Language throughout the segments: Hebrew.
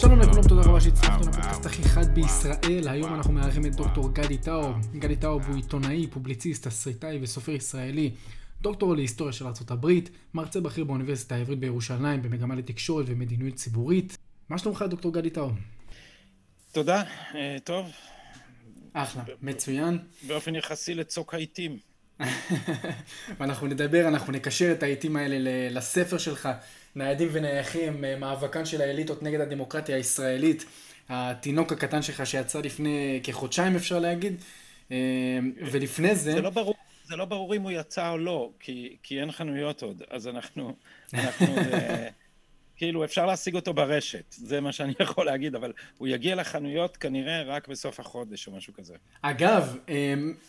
שלום לכולם, תודה רבה שהצטרפתם לפודקאסט הכי חד בישראל. היום אנחנו מארחים את דוקטור גדי טאוב. גדי טאוב הוא עיתונאי, פובליציסט, תסריטאי וסופר ישראלי. דוקטור להיסטוריה של ארה"ב, מרצה בכיר באוניברסיטה העברית בירושלים במגמה לתקשורת ומדיניות ציבורית. מה שלומך דוקטור גדי טאוב? תודה, אה, טוב. אחלה, מצוין. באופן יחסי לצוק העיתים. ואנחנו נדבר, אנחנו נקשר את העיתים האלה לספר שלך, ניידים ונייחים, אה, מאבקן של האליטות נגד הדמוקרטיה הישראלית, התינוק הקטן שלך שיצא לפני כחודשיים אפשר להגיד, אה, ולפני זה... זה לא ברור, זה לא ברור אם הוא יצא או לא, כי, כי אין חנויות עוד, אז אנחנו, אנחנו אה, כאילו אפשר להשיג אותו ברשת, זה מה שאני יכול להגיד, אבל הוא יגיע לחנויות כנראה רק בסוף החודש או משהו כזה. אגב,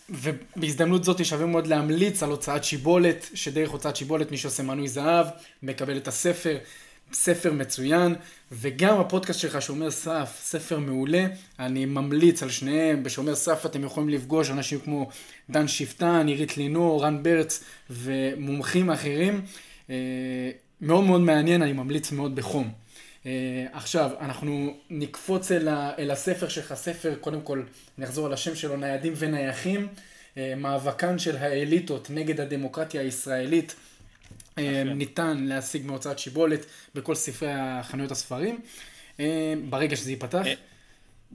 ובהזדמנות זאת שווה מאוד להמליץ על הוצאת שיבולת, שדרך הוצאת שיבולת מי שעושה מנוי זהב, מקבל את הספר, ספר מצוין, וגם הפודקאסט שלך שומר סף, ספר מעולה, אני ממליץ על שניהם, בשומר סף אתם יכולים לפגוש אנשים כמו דן שפטן, עירית לינור, רן ברץ ומומחים אחרים. מאוד מאוד מעניין, אני ממליץ מאוד בחום. Uh, עכשיו, אנחנו נקפוץ אל, ה, אל הספר שלך, ספר, קודם כל נחזור על השם שלו, ניידים ונייחים, uh, מאבקן של האליטות נגד הדמוקרטיה הישראלית, uh, ניתן להשיג מהוצאת שיבולת בכל ספרי החנויות הספרים, uh, ברגע שזה ייפתח.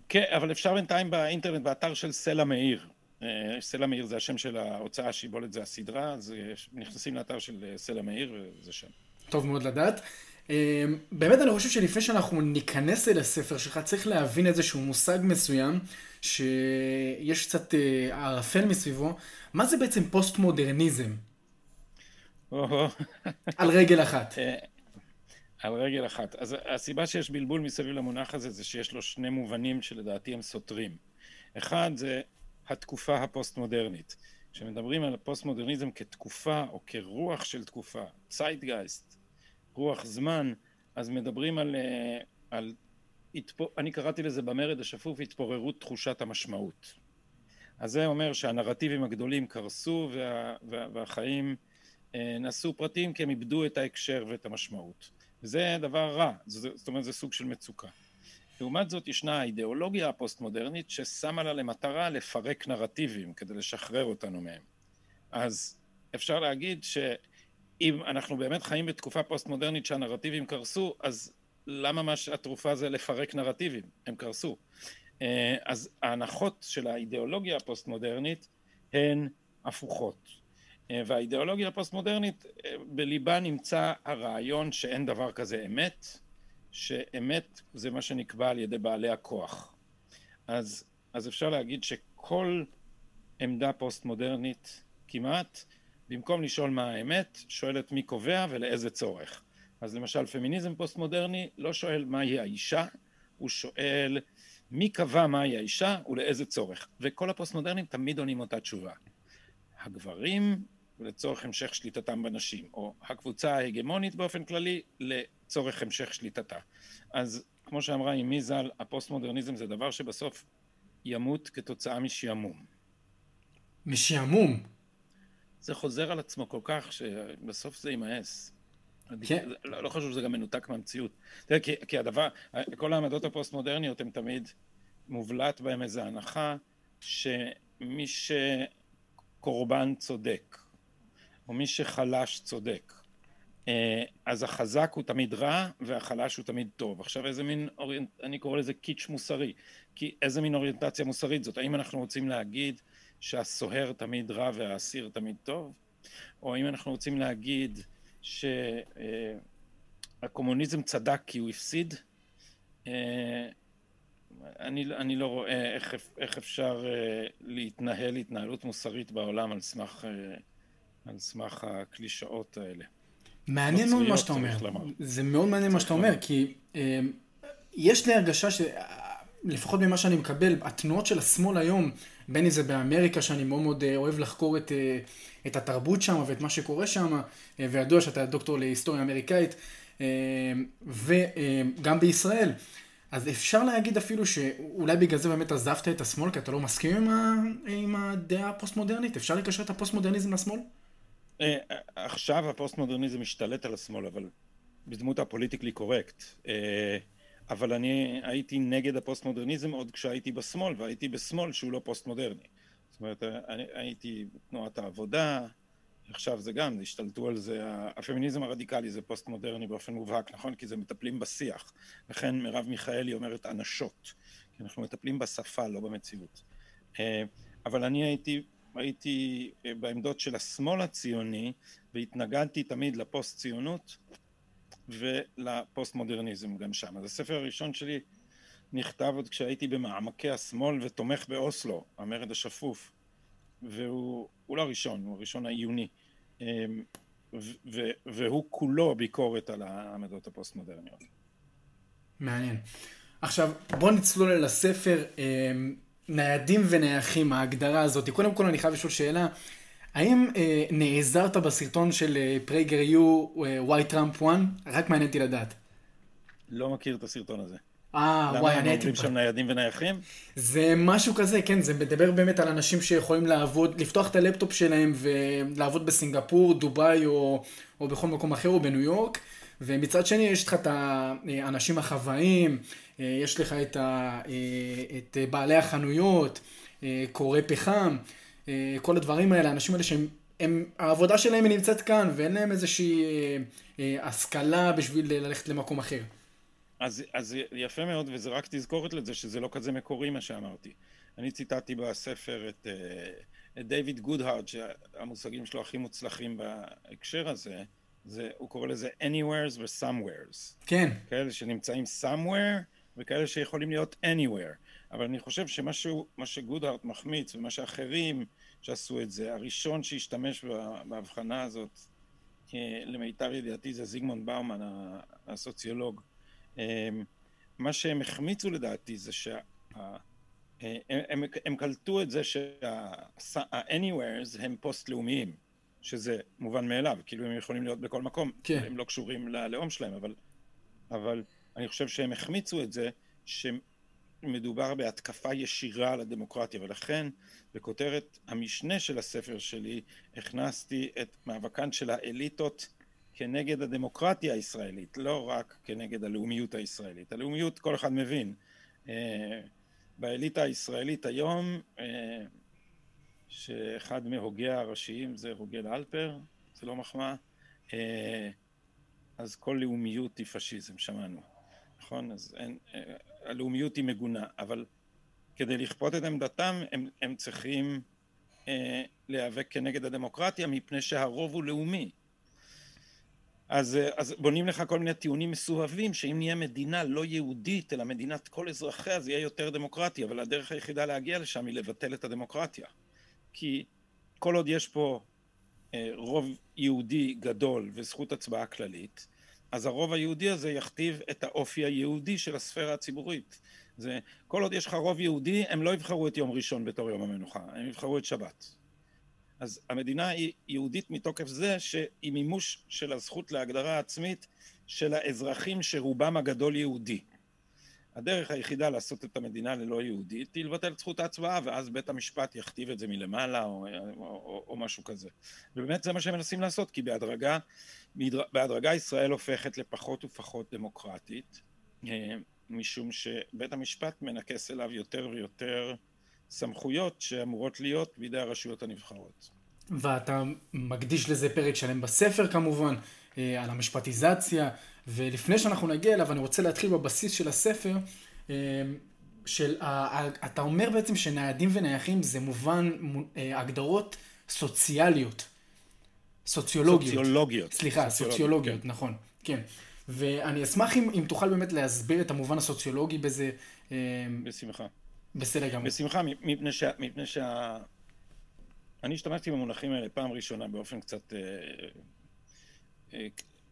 כן, אבל אפשר בינתיים באינטרנט, באתר של סלע מאיר. סלע מאיר זה השם של ההוצאה, שיבולת זה הסדרה, אז נכנסים לאתר של סלע מאיר וזה שם. טוב מאוד לדעת. אמ, באמת אני חושב שלפני שאנחנו ניכנס אל הספר שלך, צריך להבין איזשהו מושג מסוים, שיש קצת אה, ערפל מסביבו. מה זה בעצם פוסט-מודרניזם? על רגל אחת. אה, על רגל אחת. אז הסיבה שיש בלבול מסביב למונח הזה, זה שיש לו שני מובנים שלדעתי הם סותרים. אחד זה התקופה הפוסט-מודרנית. כשמדברים על הפוסט-מודרניזם כתקופה או כרוח של תקופה, ציידגייסט, רוח זמן, אז מדברים על, אה, על. אני קראתי לזה במרד השפוף התפוררות תחושת המשמעות. אז זה אומר שהנרטיבים הגדולים קרסו וה, וה, והחיים אה, נעשו פרטיים כי הם איבדו את ההקשר ואת המשמעות. וזה דבר רע, זאת אומרת זה סוג של מצוקה. לעומת זאת ישנה האידיאולוגיה הפוסט-מודרנית ששמה לה למטרה לפרק נרטיבים כדי לשחרר אותנו מהם. אז אפשר להגיד ש... אם אנחנו באמת חיים בתקופה פוסט-מודרנית שהנרטיבים קרסו, אז למה מה שהתרופה זה לפרק נרטיבים? הם קרסו. אה, אז ההנחות של האידיאולוגיה הפוסט-מודרנית הן הפוכות. אה, והאידיאולוגיה הפוסט-מודרנית, אה, בליבה נמצא הרעיון שאין דבר כזה אמת, שאמת זה מה שנקבע על ידי בעלי הכוח. אז, אז אפשר להגיד שכל עמדה פוסט-מודרנית כמעט במקום לשאול מה האמת, שואלת מי קובע ולאיזה צורך. אז למשל פמיניזם פוסט מודרני לא שואל מהי האישה, הוא שואל מי קבע מהי האישה ולאיזה צורך. וכל הפוסט מודרנים תמיד עונים אותה תשובה. הגברים לצורך המשך שליטתם בנשים, או הקבוצה ההגמונית באופן כללי לצורך המשך שליטתה. אז כמו שאמרה אמי ז"ל, הפוסט מודרניזם זה דבר שבסוף ימות כתוצאה משעמום. משעמום? זה חוזר על עצמו כל כך, שבסוף זה יימאס. כן. לא, לא חשוב שזה גם מנותק מהמציאות. תראה, כי, כי הדבר, כל העמדות הפוסט-מודרניות הן תמיד מובלט בהן איזו הנחה שמי שקורבן צודק, או מי שחלש צודק. אה, אז החזק הוא תמיד רע והחלש הוא תמיד טוב. עכשיו איזה מין, אוריינט... אני קורא לזה קיץ' מוסרי. כי איזה מין אוריינטציה מוסרית זאת? האם אנחנו רוצים להגיד שהסוהר תמיד רע והאסיר תמיד טוב? או אם אנחנו רוצים להגיד שהקומוניזם צדק כי הוא הפסיד? אה, אני, אני לא רואה איך, איך אפשר אה, להתנהל התנהלות מוסרית בעולם על סמך, אה, על סמך הקלישאות האלה. מעניין מאוד מה שאתה אומר. זה מאוד מעניין מה שאתה אומר, כי יש לי הרגשה ש... לפחות ממה שאני מקבל, התנועות של השמאל היום, בין אם זה באמריקה, שאני מאוד מאוד אה, אוהב לחקור את, אה, את התרבות שם ואת מה שקורה שם, אה, וידוע שאתה דוקטור להיסטוריה אמריקאית, וגם בישראל. אז אפשר להגיד אפילו שאולי בגלל זה באמת עזבת את השמאל, כי אתה לא מסכים עם, ה... עם הדעה הפוסט-מודרנית? אפשר לקשר את הפוסט-מודרניזם לשמאל? עכשיו הפוסט-מודרניזם משתלט על השמאל, אבל בדמות ה political correct. אבל אני הייתי נגד הפוסט-מודרניזם עוד כשהייתי בשמאל, והייתי בשמאל שהוא לא פוסט-מודרני. זאת אומרת, אני הייתי בתנועת העבודה, עכשיו זה גם, השתלטו על זה, הפמיניזם הרדיקלי זה פוסט-מודרני באופן מובהק, נכון? כי זה מטפלים בשיח. לכן מרב מיכאלי אומרת אנשות, כי אנחנו מטפלים בשפה, לא במציאות. אה, אבל אני הייתי, הייתי בעמדות של השמאל הציוני, והתנגדתי תמיד לפוסט-ציונות ולפוסט-מודרניזם גם שם. אז הספר הראשון שלי נכתב עוד כשהייתי במעמקי השמאל ותומך באוסלו, המרד השפוף. והוא לא הראשון, הוא הראשון העיוני. אמ, והוא כולו ביקורת על העמדות הפוסט-מודרניות. מעניין. עכשיו, בוא נצלול אל הספר, אמ, ניידים ונייחים, ההגדרה הזאת. קודם כל אני חייב לשאול שאלה, האם אה, נעזרת בסרטון של PragerU, Why Trump Won? רק מעניין אותי לדעת. לא מכיר את הסרטון הזה. אה, וואי, אני הייתי... למה אומרים שם ניידים ונייחים? זה משהו כזה, כן, זה מדבר באמת על אנשים שיכולים לעבוד, לפתוח את הלפטופ שלהם ולעבוד בסינגפור, דובאי או, או בכל מקום אחר או בניו יורק. ומצד שני יש לך את האנשים החוואים, אה, יש לך את, ה, אה, את בעלי החנויות, אה, קורי פחם, כל הדברים האלה, האנשים האלה שהם, הם, העבודה שלהם היא נמצאת כאן ואין להם איזושהי השכלה בשביל ללכת למקום אחר. אז, אז יפה מאוד, וזה רק תזכורת לזה שזה לא כזה מקורי מה שאמרתי. אני ציטטתי בספר את, אה, את דיוויד גודהארד, שהמושגים שלו הכי מוצלחים בהקשר הזה, זה, הוא קורא לזה anywheres ו-somewheres. כן. כאלה שנמצאים somewhere וכאלה שיכולים להיות anywhere. אבל אני חושב שמה שגודהארד מחמיץ ומה שאחרים שעשו את זה, הראשון שהשתמש בהבחנה הזאת, אה, למיטב ידיעתי זה זיגמונד באומן, הסוציולוג. אמ, מה שהם החמיצו לדעתי זה שה... אה, הם, הם קלטו את זה שה-anywheres הם פוסט-לאומיים, שזה מובן מאליו, כאילו הם יכולים להיות בכל מקום, כן. הם לא קשורים ללאום שלהם, אבל, אבל אני חושב שהם החמיצו את זה שמדובר בהתקפה ישירה על הדמוקרטיה, ולכן בכותרת המשנה של הספר שלי הכנסתי את מאבקן של האליטות כנגד הדמוקרטיה הישראלית, לא רק כנגד הלאומיות הישראלית. הלאומיות כל אחד מבין. אה, באליטה הישראלית היום, אה, שאחד מהוגיה הראשיים זה רוגל אלפר, זה לא מחמאה, אה, אז כל לאומיות היא פשיזם, שמענו, נכון? אז אין, הלאומיות היא מגונה, אבל כדי לכפות את עמדתם הם, הם צריכים להיאבק כנגד הדמוקרטיה מפני שהרוב הוא לאומי. אז, אה, אז בונים לך כל מיני טיעונים מסובבים, שאם נהיה מדינה לא יהודית, אלא מדינת כל אזרחיה, זה יהיה יותר דמוקרטי, אבל הדרך היחידה להגיע לשם היא לבטל את הדמוקרטיה. כי כל עוד יש פה אה, רוב יהודי גדול וזכות הצבעה כללית, אז הרוב היהודי הזה יכתיב את האופי היהודי של הספירה הציבורית. זה, כל עוד יש לך רוב יהודי, הם לא יבחרו את יום ראשון בתור יום המנוחה, הם יבחרו את שבת. אז המדינה היא יהודית מתוקף זה שהיא מימוש של הזכות להגדרה עצמית של האזרחים שרובם הגדול יהודי. הדרך היחידה לעשות את המדינה ללא יהודית היא לבטל את זכות ההצבעה ואז בית המשפט יכתיב את זה מלמעלה או, או, או, או משהו כזה. ובאמת זה מה שהם מנסים לעשות כי בהדרגה, בהדרגה ישראל הופכת לפחות ופחות דמוקרטית אה, משום שבית המשפט מנקס אליו יותר ויותר סמכויות שאמורות להיות בידי הרשויות הנבחרות. ואתה מקדיש לזה פרק שלם בספר כמובן, אה, על המשפטיזציה, ולפני שאנחנו נגיע אליו, אני רוצה להתחיל בבסיס של הספר, אה, של, אתה אומר בעצם שניידים ונייחים זה מובן אה, הגדרות סוציאליות. סוציולוגיות. סוציולוגיות. סליחה, סוציולוגיות, סוציולוגיות כן. נכון, כן. ואני אשמח אם, אם תוכל באמת להסביר את המובן הסוציולוגי בזה. בשמחה. בסדר גמור. בשמחה, מפני שה... מפני שה... אני השתמשתי במונחים האלה פעם ראשונה באופן קצת אה, אה,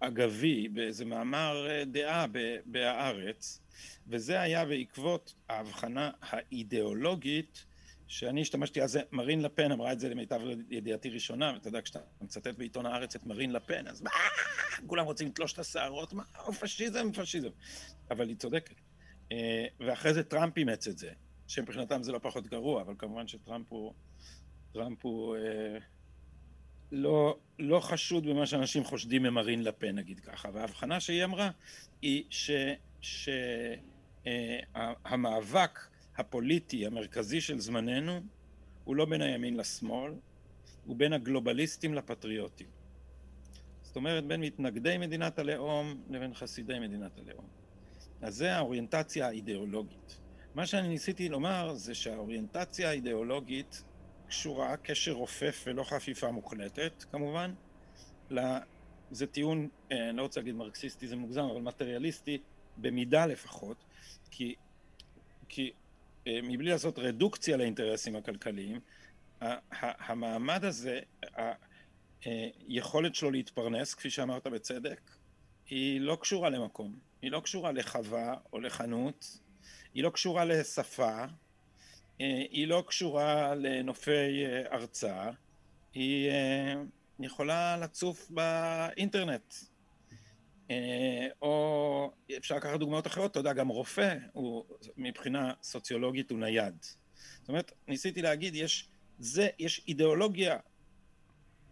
אגבי, באיזה מאמר אה, דעה בהארץ, וזה היה בעקבות ההבחנה האידיאולוגית שאני השתמשתי אז, מרין לפן אמרה את זה למיטב ידיעתי ראשונה, ואתה יודע, כשאתה מצטט בעיתון הארץ את מרין לפן, אז מה, כולם רוצים לתלוש את השערות, מה, פשיזם, פשיזם. אבל היא צודקת. ואחרי זה טראמפ אימץ את זה. שמבחינתם זה לא פחות גרוע, אבל כמובן שטראמפ הוא, טראמפ הוא אה, לא, לא חשוד במה שאנשים חושדים ממרין לפן, נגיד ככה. וההבחנה שהיא אמרה היא שהמאבק הפוליטי המרכזי של זמננו הוא לא בין הימין לשמאל, הוא בין הגלובליסטים לפטריוטים. זאת אומרת, בין מתנגדי מדינת הלאום לבין חסידי מדינת הלאום. אז זה האוריינטציה האידיאולוגית. מה שאני ניסיתי לומר זה שהאוריינטציה האידיאולוגית קשורה קשר רופף ולא חפיפה מוחלטת, כמובן. זה טיעון, אה, אני לא רוצה להגיד מרקסיסטי, זה מוגזם, אבל מטריאליסטי, במידה לפחות, כי, כי אה, מבלי לעשות רדוקציה לאינטרסים הכלכליים, המעמד הזה, היכולת שלו להתפרנס, כפי שאמרת בצדק, היא לא קשורה למקום, היא לא קשורה לחווה או לחנות, היא לא קשורה לשפה, אה, היא לא קשורה לנופי הרצאה, היא יכולה לצוף באינטרנט. אה, או אפשר לקחת דוגמאות אחרות, אתה יודע, גם רופא הוא מבחינה סוציולוגית הוא נייד. זאת אומרת, ניסיתי להגיד, יש, זה, יש אידיאולוגיה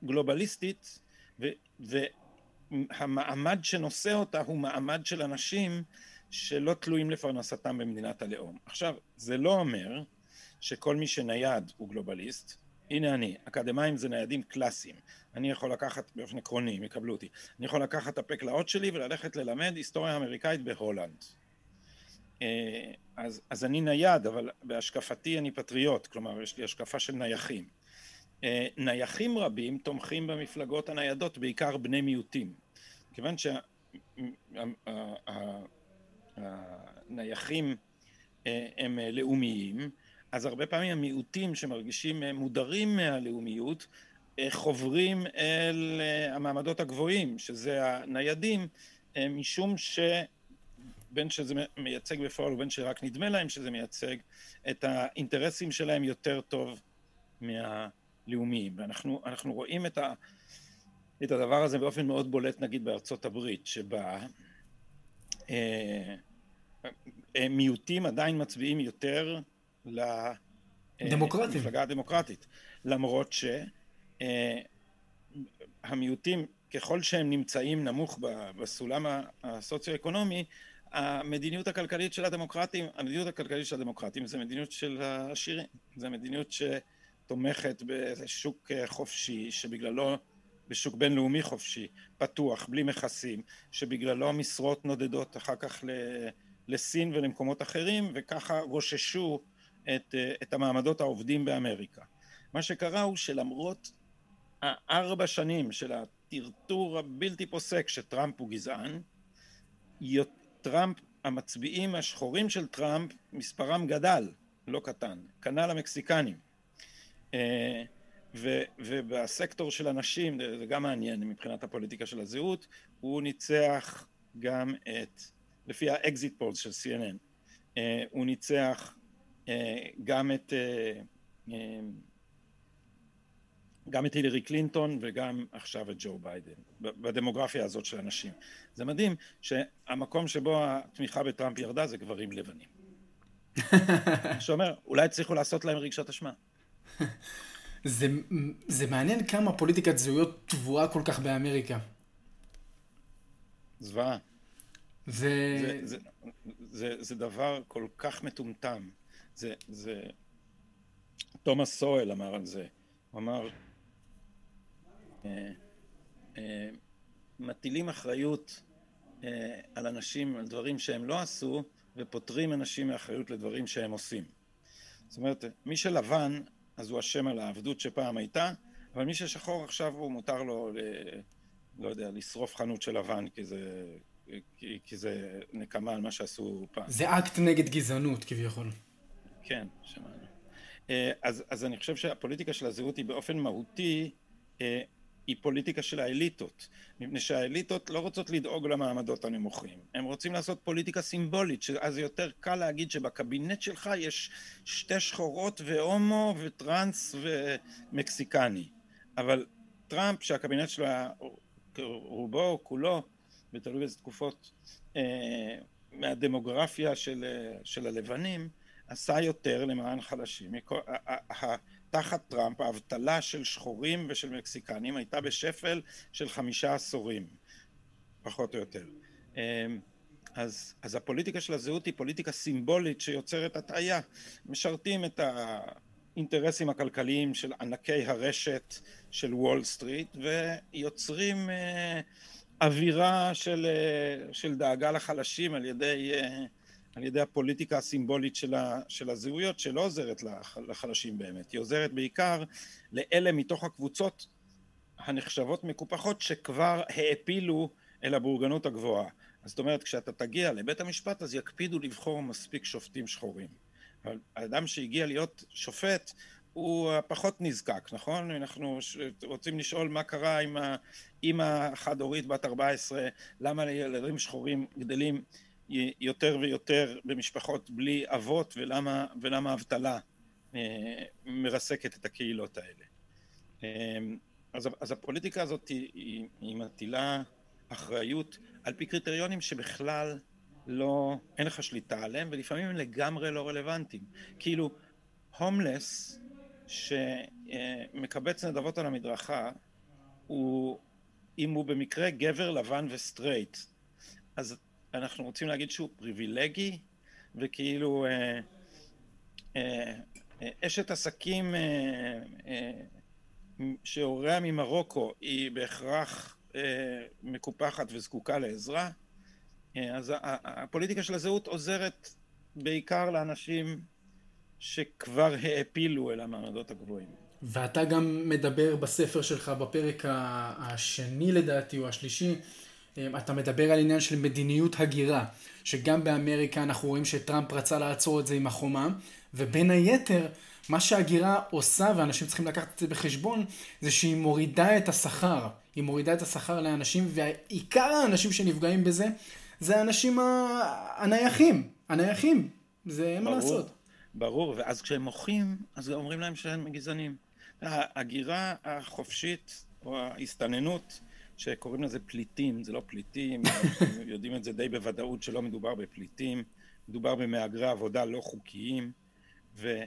גלובליסטית, ו, והמעמד שנושא אותה הוא מעמד של אנשים שלא תלויים לפרנסתם במדינת הלאום. עכשיו, זה לא אומר שכל מי שנייד הוא גלובליסט, הנה אני, אקדמאים זה ניידים קלאסיים. אני יכול לקחת, באופן עקרוני, אם יקבלו אותי, אני יכול לקחת את הפקלאות שלי וללכת ללמד היסטוריה אמריקאית בהולנד. אה, אז, אז אני נייד, אבל בהשקפתי אני פטריוט, כלומר יש לי השקפה של נייחים. אה, נייחים רבים תומכים במפלגות הניידות, בעיקר בני מיעוטים. כיוון שהנייחים אה, הם לאומיים, אז הרבה פעמים המיעוטים שמרגישים מודרים מהלאומיות אה, חוברים אל אה, המעמדות הגבוהים, שזה הניידים, אה, משום שבין שזה מייצג בפועל ובין שרק נדמה להם שזה מייצג את האינטרסים שלהם יותר טוב מהלאומיים. ואנחנו רואים את, ה, את הדבר הזה באופן מאוד בולט נגיד בארצות הברית, שבה אה, מיעוטים עדיין מצביעים יותר למפלגה הדמוקרטית, למרות ש... אה, ככל שהם נמצאים נמוך בסולם הסוציו-אקונומי, המדיניות הכלכלית של הדמוקרטים, המדיניות הכלכלית של הדמוקרטים זה מדיניות של העשירים, זה מדיניות שתומכת בשוק אה, חופשי, שבגללו, בשוק בינלאומי חופשי, פתוח, בלי מכסים, שבגללו משרות נודדות אחר כך לסין ולמקומות אחרים, וככה רוששו את, אה, את המעמדות העובדים באמריקה. מה שקרה הוא שלמרות הארבע שנים של הטרטור הבלתי פוסק שטראמפ הוא גזען, טראמפ, המצביעים השחורים של טראמפ, מספרם גדל, לא קטן, כנ"ל המקסיקנים. אה, ו, ובסקטור של הנשים, זה גם מעניין מבחינת הפוליטיקה של הזהות, הוא ניצח גם את, לפי ה exit polls של CNN, אה, הוא ניצח גם את גם את הילרי קלינטון וגם עכשיו את ג'ו ביידן, בדמוגרפיה הזאת של אנשים. זה מדהים שהמקום שבו התמיכה בטראמפ ירדה זה גברים לבנים. שאומר, אולי הצליחו לעשות להם רגשת אשמה. זה, זה מעניין כמה פוליטיקת זהויות טבועה כל כך באמריקה. זוועה. זה... זה, זה, זה, זה דבר כל כך מטומטם. זה, זה... תומאס סואל אמר על זה. הוא אמר, אה, אה, מטילים אחריות אה, על אנשים, על דברים שהם לא עשו, ופוטרים אנשים מאחריות לדברים שהם עושים. זאת אומרת, מי שלבן, אז הוא אשם על העבדות שפעם הייתה, אבל מי ששחור עכשיו הוא מותר לו, ל, לא יודע, לשרוף חנות של לבן, כי זה, כי, כי זה נקמה על מה שעשו פעם. זה אקט נגד גזענות כביכול. כן, שמענו. אז, אז אני חושב שהפוליטיקה של הזהות היא באופן מהותי היא פוליטיקה של האליטות, מפני שהאליטות לא רוצות לדאוג למעמדות הנמוכים, הם רוצים לעשות פוליטיקה סימבולית, שאז יותר קל להגיד שבקבינט שלך יש שתי שחורות והומו וטראנס ומקסיקני, אבל טראמפ שהקבינט שלו היה רובו כולו, ותלוי באיזה תקופות, אה, מהדמוגרפיה של, של הלבנים, עשה יותר למען חלשים. תחת טראמפ האבטלה של שחורים ושל מקסיקנים הייתה בשפל של חמישה עשורים, פחות או יותר. אמ, אז, אז הפוליטיקה של הזהות היא פוליטיקה סימבולית שיוצרת הטעיה. משרתים את האינטרסים הכלכליים של ענקי הרשת של וול סטריט ויוצרים אה, אווירה של, אה, של דאגה לחלשים על ידי, אה, על ידי הפוליטיקה הסימבולית של, ה, של הזהויות שלא עוזרת לח, לחלשים באמת, היא עוזרת בעיקר לאלה מתוך הקבוצות הנחשבות מקופחות שכבר העפילו אל הבורגנות הגבוהה. זאת אומרת, כשאתה תגיע לבית המשפט, אז יקפידו לבחור מספיק שופטים שחורים. אבל האדם שהגיע להיות שופט, הוא פחות נזקק, נכון? אנחנו רוצים לשאול מה קרה עם האימא החד-הורית בת 14, למה ילדים שחורים גדלים יותר ויותר במשפחות בלי אבות, ולמה, ולמה האבטלה אה, מרסקת את הקהילות האלה. אה, אז, אז הפוליטיקה הזאת היא, היא, היא מטילה אחריות על פי קריטריונים שבכלל לא, אין לך שליטה עליהם, ולפעמים הם לגמרי לא רלוונטיים. כאילו, הומלס שמקבץ נדבות על המדרכה, הוא, אם הוא במקרה גבר לבן וסטרייט, אז אנחנו רוצים להגיד שהוא פריבילגי, וכאילו אה, אה, אה, אשת עסקים אה, אה, שהוריה ממרוקו היא בהכרח אה, מקופחת וזקוקה לעזרה, אה, אז הפוליטיקה של הזהות עוזרת בעיקר לאנשים שכבר העפילו אל המעמדות הגבוהים. ואתה גם מדבר בספר שלך, בפרק השני לדעתי, או השלישי, אתה מדבר על עניין של מדיניות הגירה, שגם באמריקה אנחנו רואים שטראמפ רצה לעצור את זה עם החומה, ובין היתר, מה שהגירה עושה, ואנשים צריכים לקחת את זה בחשבון, זה שהיא מורידה את השכר. היא מורידה את השכר לאנשים, ועיקר האנשים שנפגעים בזה, זה האנשים הנייחים. הנייחים. זה אין מה לעשות. ברור, ואז כשהם מוחים, אז אומרים להם שהם גזענים. ההגירה החופשית, או ההסתננות, שקוראים לזה פליטים, זה לא פליטים, יודעים את זה די בוודאות שלא מדובר בפליטים, מדובר במהגרי עבודה לא חוקיים, ו,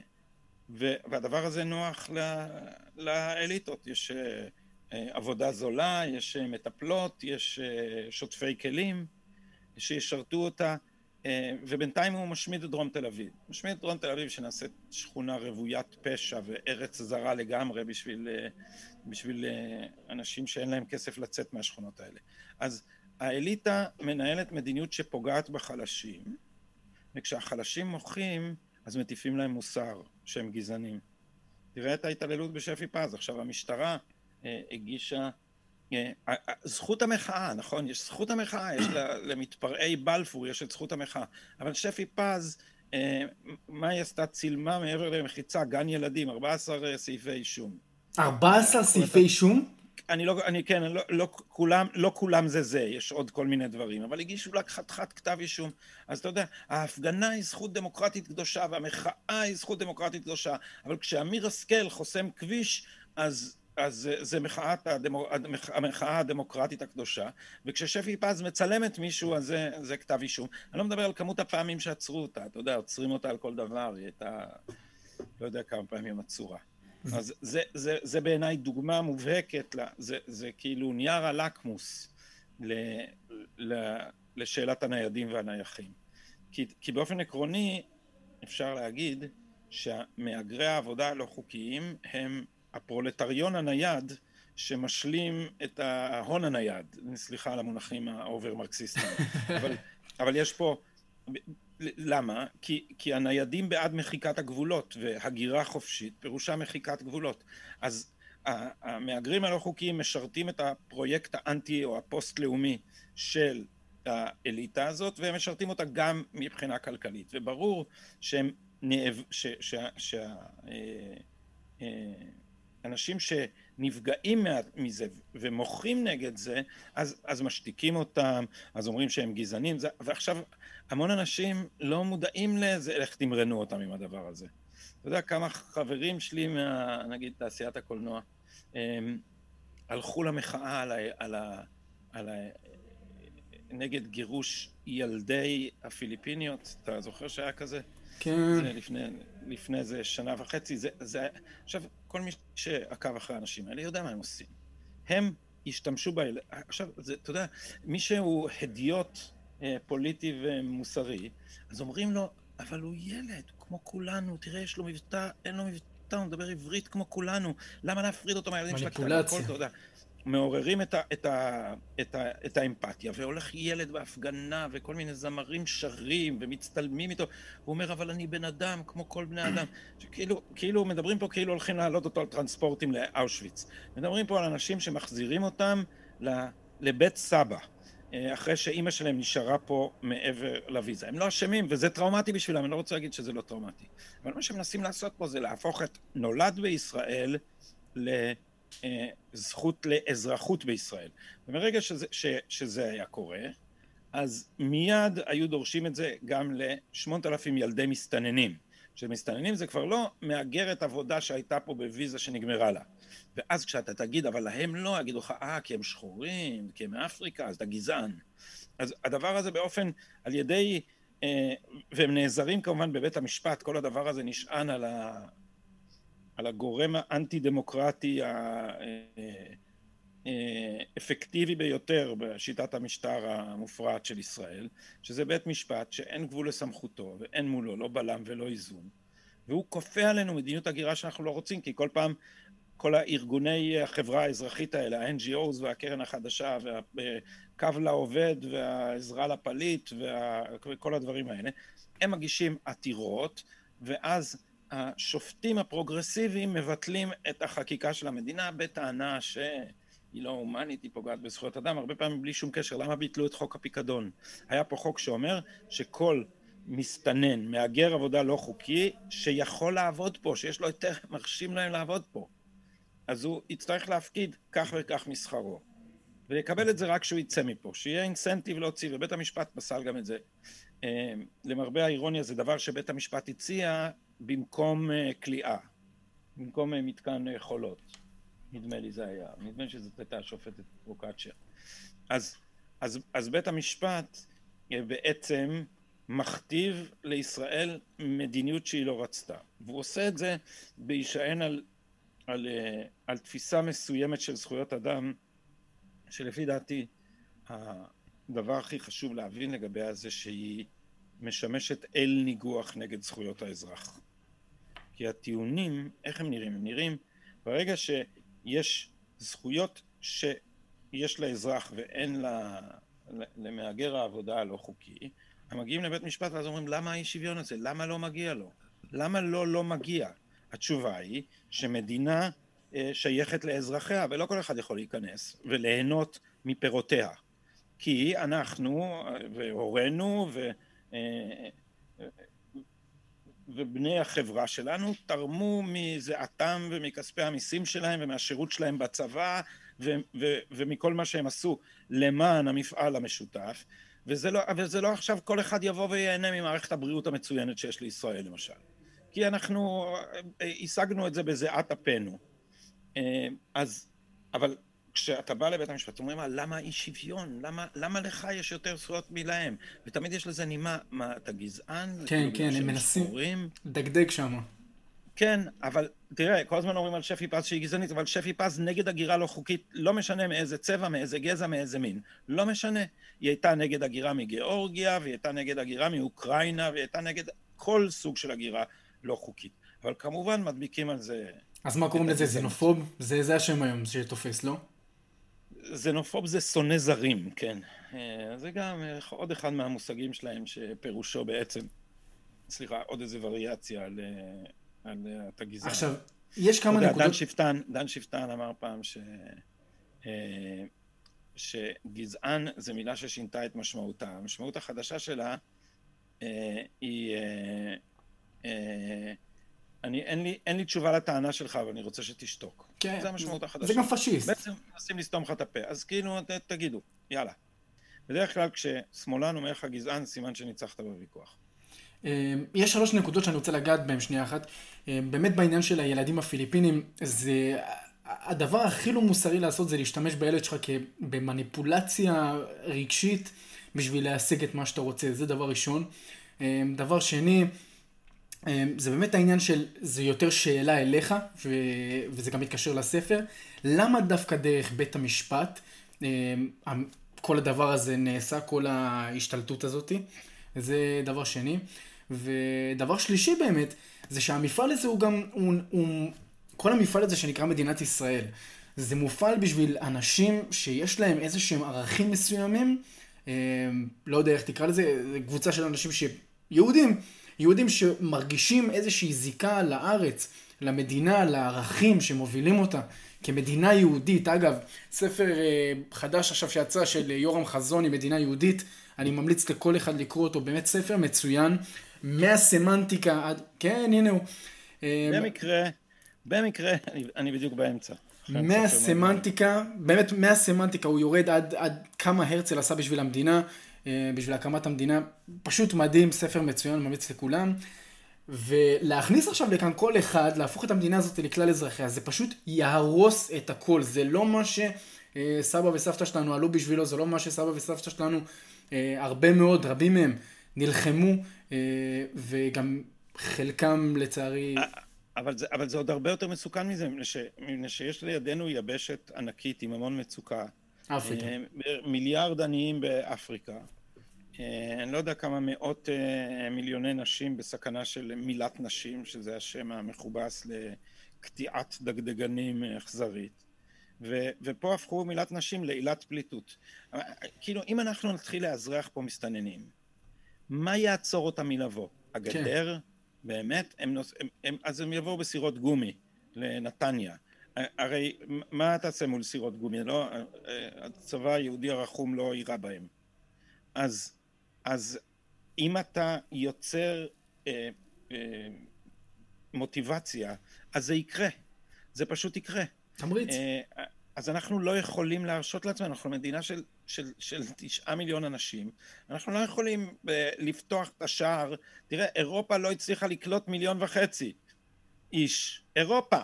ו, והדבר הזה נוח ל, לאליטות. יש uh, עבודה זולה, יש uh, מטפלות, יש uh, שוטפי כלים שישרתו אותה, uh, ובינתיים הוא משמיד את דרום תל אביב. משמיד את דרום תל אביב שנעשית שכונה רוויית פשע וארץ זרה לגמרי בשביל, uh, בשביל uh, אנשים שאין להם כסף לצאת מהשכונות האלה. אז האליטה מנהלת מדיניות שפוגעת בחלשים, וכשהחלשים מוחים, אז מטיפים להם מוסר שהם גזענים. תראה את ההתעללות בשפי פז. עכשיו המשטרה אה, הגישה אה, זכות המחאה, נכון? יש זכות המחאה, יש למתפרעי בלפור, יש את זכות המחאה. אבל שפי פז, אה, מה היא עשתה? צילמה מעבר למחיצה, גן ילדים, 14 סעיפי אישום. 14 סעיפי אישום? אני לא, אני כן, לא, לא, כולם, לא כולם זה זה, יש עוד כל מיני דברים, אבל הגישו רק חתיכת כתב אישום. אז אתה יודע, ההפגנה היא זכות דמוקרטית קדושה, והמחאה היא זכות דמוקרטית קדושה, אבל כשאמיר השכל חוסם כביש, אז, אז זה מחאת הדמו, המחאה הדמוקרטית הקדושה, וכששפי פז מצלמת מישהו, אז זה, זה כתב אישום. אני לא מדבר על כמות הפעמים שעצרו אותה, אתה יודע, עוצרים אותה על כל דבר, היא הייתה, לא יודע כמה פעמים עצורה. אז זה, זה, זה בעיניי דוגמה מובהקת, לה, זה, זה כאילו נייר הלקמוס ל, ל, לשאלת הניידים והנייחים. כי, כי באופן עקרוני אפשר להגיד שהמהגרי העבודה הלא חוקיים הם הפרולטריון הנייד שמשלים את ההון הנייד, סליחה על המונחים ה over מרקסיסטיים, אבל, אבל יש פה למה? כי, כי הניידים בעד מחיקת הגבולות, והגירה חופשית פירושה מחיקת גבולות. אז המהגרים הלא חוקיים משרתים את הפרויקט האנטי או הפוסט-לאומי של האליטה הזאת, והם משרתים אותה גם מבחינה כלכלית. וברור שהם נאב... ש... ש... ש... אה, אנשים שנפגעים מזה ומוחים נגד זה, אז, אז משתיקים אותם, אז אומרים שהם גזענים, זה, ועכשיו המון אנשים לא מודעים לזה, איך תמרנו אותם עם הדבר הזה. אתה יודע כמה חברים שלי מה... נגיד תעשיית הקולנוע, הם הלכו למחאה על ה... על ה... על ה... נגד גירוש ילדי הפיליפיניות, אתה זוכר שהיה כזה? כן. זה לפני, לפני איזה שנה וחצי, זה, זה... עכשיו, כל מי שעקב אחרי האנשים האלה יודע מה הם עושים. הם השתמשו ב... עכשיו, זה, אתה יודע, מי שהוא הדיוט פוליטי ומוסרי, אז אומרים לו, אבל הוא ילד, כמו כולנו, תראה, יש לו מבטא, אין לו מבטא, הוא מדבר עברית כמו כולנו, למה להפריד אותו מהילדים של הקטנה? מניפולציה. מעוררים את, ה, את, ה, את, ה, את האמפתיה, והולך ילד בהפגנה, וכל מיני זמרים שרים, ומצטלמים איתו, הוא אומר, אבל אני בן אדם, כמו כל בני אדם. שכאילו, כאילו, מדברים פה כאילו הולכים להעלות אותו על טרנספורטים לאושוויץ. מדברים פה על אנשים שמחזירים אותם לבית סבא. אה, אחרי שאימא שלהם נשארה פה מעבר לוויזה. הם לא אשמים, וזה טראומטי בשבילם, אני לא רוצה להגיד שזה לא טראומטי. אבל מה שמנסים לעשות פה זה להפוך את נולד בישראל לזכות לאזרחות בישראל. ומרגע שזה, ש, שזה היה קורה, אז מיד היו דורשים את זה גם לשמונת אלפים ילדי מסתננים. שמסתננים זה כבר לא מהגרת עבודה שהייתה פה בוויזה שנגמרה לה. ואז כשאתה תגיד, אבל להם לא, יגידו לך, אה, כי הם שחורים, כי הם מאפריקה, אז אתה גזען. אז הדבר הזה באופן, על ידי, אה, והם נעזרים כמובן בבית המשפט, כל הדבר הזה נשען על, ה, על הגורם האנטי-דמוקרטי האפקטיבי אה, ביותר בשיטת המשטר המופרעת של ישראל, שזה בית משפט שאין גבול לסמכותו ואין מולו לא בלם ולא איזון. והוא כופה עלינו מדיניות הגירה שאנחנו לא רוצים, כי כל פעם כל הארגוני החברה האזרחית האלה, ה-NGOs והקרן החדשה והקו לעובד והעזרה לפליט וכל הדברים האלה, הם מגישים עתירות ואז השופטים הפרוגרסיביים מבטלים את החקיקה של המדינה בטענה שהיא לא הומנית, היא פוגעת בזכויות אדם, הרבה פעמים בלי שום קשר. למה ביטלו את חוק הפיקדון? היה פה חוק שאומר שכל מסתנן, מהגר עבודה לא חוקי, שיכול לעבוד פה, שיש לו היתר, מרשים להם לעבוד פה. אז הוא יצטרך להפקיד כך וכך משכרו. ויקבל את זה רק כשהוא יצא מפה, שיהיה אינסנטיב להוציא, ובית המשפט פסל גם את זה. אה, למרבה האירוניה זה דבר שבית המשפט הציע במקום אה, כליאה, במקום אה, מתקן חולות. נדמה לי זה היה, נדמה לי שזאת הייתה השופטת פרוקצ'יה. אז, אז, אז בית המשפט בעצם מכתיב לישראל מדיניות שהיא לא רצתה. והוא עושה את זה בהישען על על, אה, על תפיסה מסוימת של זכויות אדם, שלפי דעתי הדבר הכי חשוב להבין לגביה זה שהיא משמשת אל ניגוח נגד זכויות האזרח. כי הטיעונים, איך הם נראים? הם נראים ברגע שיש זכויות שיש לאזרח ואין לה, למהגר העבודה הלא חוקי, הם מגיעים לבית משפט ואז אומרים למה האי שוויון הזה? למה לא מגיע לו? למה לא לא מגיע? התשובה היא שמדינה אה, שייכת לאזרחיה ולא כל אחד יכול להיכנס וליהנות מפירותיה כי אנחנו אה, והורינו ו... אה, ובני החברה שלנו תרמו מזעתם ומכספי המיסים שלהם ומהשירות שלהם בצבא ו- ו- ומכל מה שהם עשו למען המפעל המשותף וזה לא, וזה לא עכשיו כל אחד יבוא וייהנה ממערכת הבריאות המצוינת שיש לישראל למשל כי אנחנו אה, השגנו את זה בזיעת אפינו. אה, אז, אבל כשאתה בא לבית המשפט, אומרים, למה אי שוויון? למה, למה לך יש יותר זכויות מלהם? ותמיד יש לזה נימה, מה, אתה גזען? כן, כן, הם מנסים דגדג שם. כן, אבל תראה, כל הזמן אומרים על שפי פז שהיא גזענית, אבל שפי פז נגד הגירה לא חוקית, לא משנה מאיזה צבע, מאיזה גזע, מאיזה מין. לא משנה. היא הייתה נגד הגירה מגיאורגיה, והיא הייתה נגד הגירה מאוקראינה, והיא הייתה נגד כל סוג של הגירה. לא חוקית. אבל כמובן מדביקים על זה... אז מה קוראים לזה? זנופוב? זה, זה השם היום שתופס, לא? זנופוב זה שונא זרים, כן. אה, זה גם אה, עוד אחד מהמושגים שלהם שפירושו בעצם, סליחה, עוד איזה וריאציה על, אה, על אתה גזען. עכשיו, יש כמה נקודות... דן שפטן, דן שפטן אמר פעם ש... שגזען זה מילה ששינתה את משמעותה. המשמעות החדשה שלה היא אה, אני, אין, לי, אין לי תשובה לטענה שלך, אבל אני רוצה שתשתוק. כן. זה המשמעות החדשה. זה גם פשיסט. בעצם מנסים לסתום לך את הפה. אז כאילו, ת, תגידו, יאללה. בדרך כלל כששמאלן אומר לך גזען, סימן שניצחת בוויכוח. אה, יש שלוש נקודות שאני רוצה לגעת בהן שנייה אחת. אה, באמת בעניין של הילדים הפיליפינים, זה... הדבר הכי לא מוסרי לעשות זה להשתמש בילד שלך במניפולציה רגשית בשביל להשיג את מה שאתה רוצה. זה דבר ראשון. דבר שני, זה באמת העניין של, זה יותר שאלה אליך, ו, וזה גם מתקשר לספר, למה דווקא דרך בית המשפט, אמ, כל הדבר הזה נעשה, כל ההשתלטות הזאת. זה דבר שני. ודבר שלישי באמת, זה שהמפעל הזה הוא גם, הוא, הוא, כל המפעל הזה שנקרא מדינת ישראל, זה מופעל בשביל אנשים שיש להם איזה שהם ערכים מסוימים, אה, לא יודע איך תקרא לזה, זה קבוצה של אנשים שיהודים, יהודים שמרגישים איזושהי זיקה לארץ, למדינה, לערכים שמובילים אותה. כמדינה יהודית. אגב, ספר אה, חדש עכשיו שיצא של יורם חזוני, מדינה יהודית, אני ממליץ לכל אחד לקרוא אותו, באמת ספר מצוין, מהסמנטיקה עד, כן, הנה הוא. אה, במקרה, במקרה, אני, אני בדיוק באמצע. מהסמנטיקה, באמת מהסמנטיקה הוא יורד עד, עד כמה הרצל עשה בשביל המדינה, אה, בשביל הקמת המדינה, פשוט מדהים, ספר מצוין, ממליץ לכולם. ולהכניס עכשיו לכאן כל אחד, להפוך את המדינה הזאת לכלל אזרחיה, זה פשוט יהרוס את הכל, זה לא מה שסבא וסבתא שלנו עלו בשבילו, זה לא מה שסבא וסבתא שלנו, אה, הרבה מאוד, רבים מהם, נלחמו, אה, וגם חלקם לצערי... אבל זה, אבל זה עוד הרבה יותר מסוכן מזה, מפני שיש לידינו יבשת ענקית עם המון מצוקה. אפריקה. אה, מיליארד עניים באפריקה. אה, אני לא יודע כמה מאות אה, מיליוני נשים בסכנה של מילת נשים, שזה השם המכובס לקטיעת דגדגנים אכזרית. ו, ופה הפכו מילת נשים לעילת פליטות. כאילו, אם אנחנו נתחיל לאזרח פה מסתננים, מה יעצור אותם מלבוא? הגדר? כן. באמת? הם נוס... הם, הם, אז הם יבואו בסירות גומי לנתניה. הרי מה תעשה מול סירות גומי? לא, הצבא היהודי הרחום לא יירה בהם. אז אז אם אתה יוצר אה, אה, מוטיבציה, אז זה יקרה. זה פשוט יקרה. תמריץ. אה, אז אנחנו לא יכולים להרשות לעצמנו, אנחנו מדינה של, של, של תשעה מיליון אנשים, אנחנו לא יכולים אה, לפתוח את השער. תראה, אירופה לא הצליחה לקלוט מיליון וחצי איש. אירופה.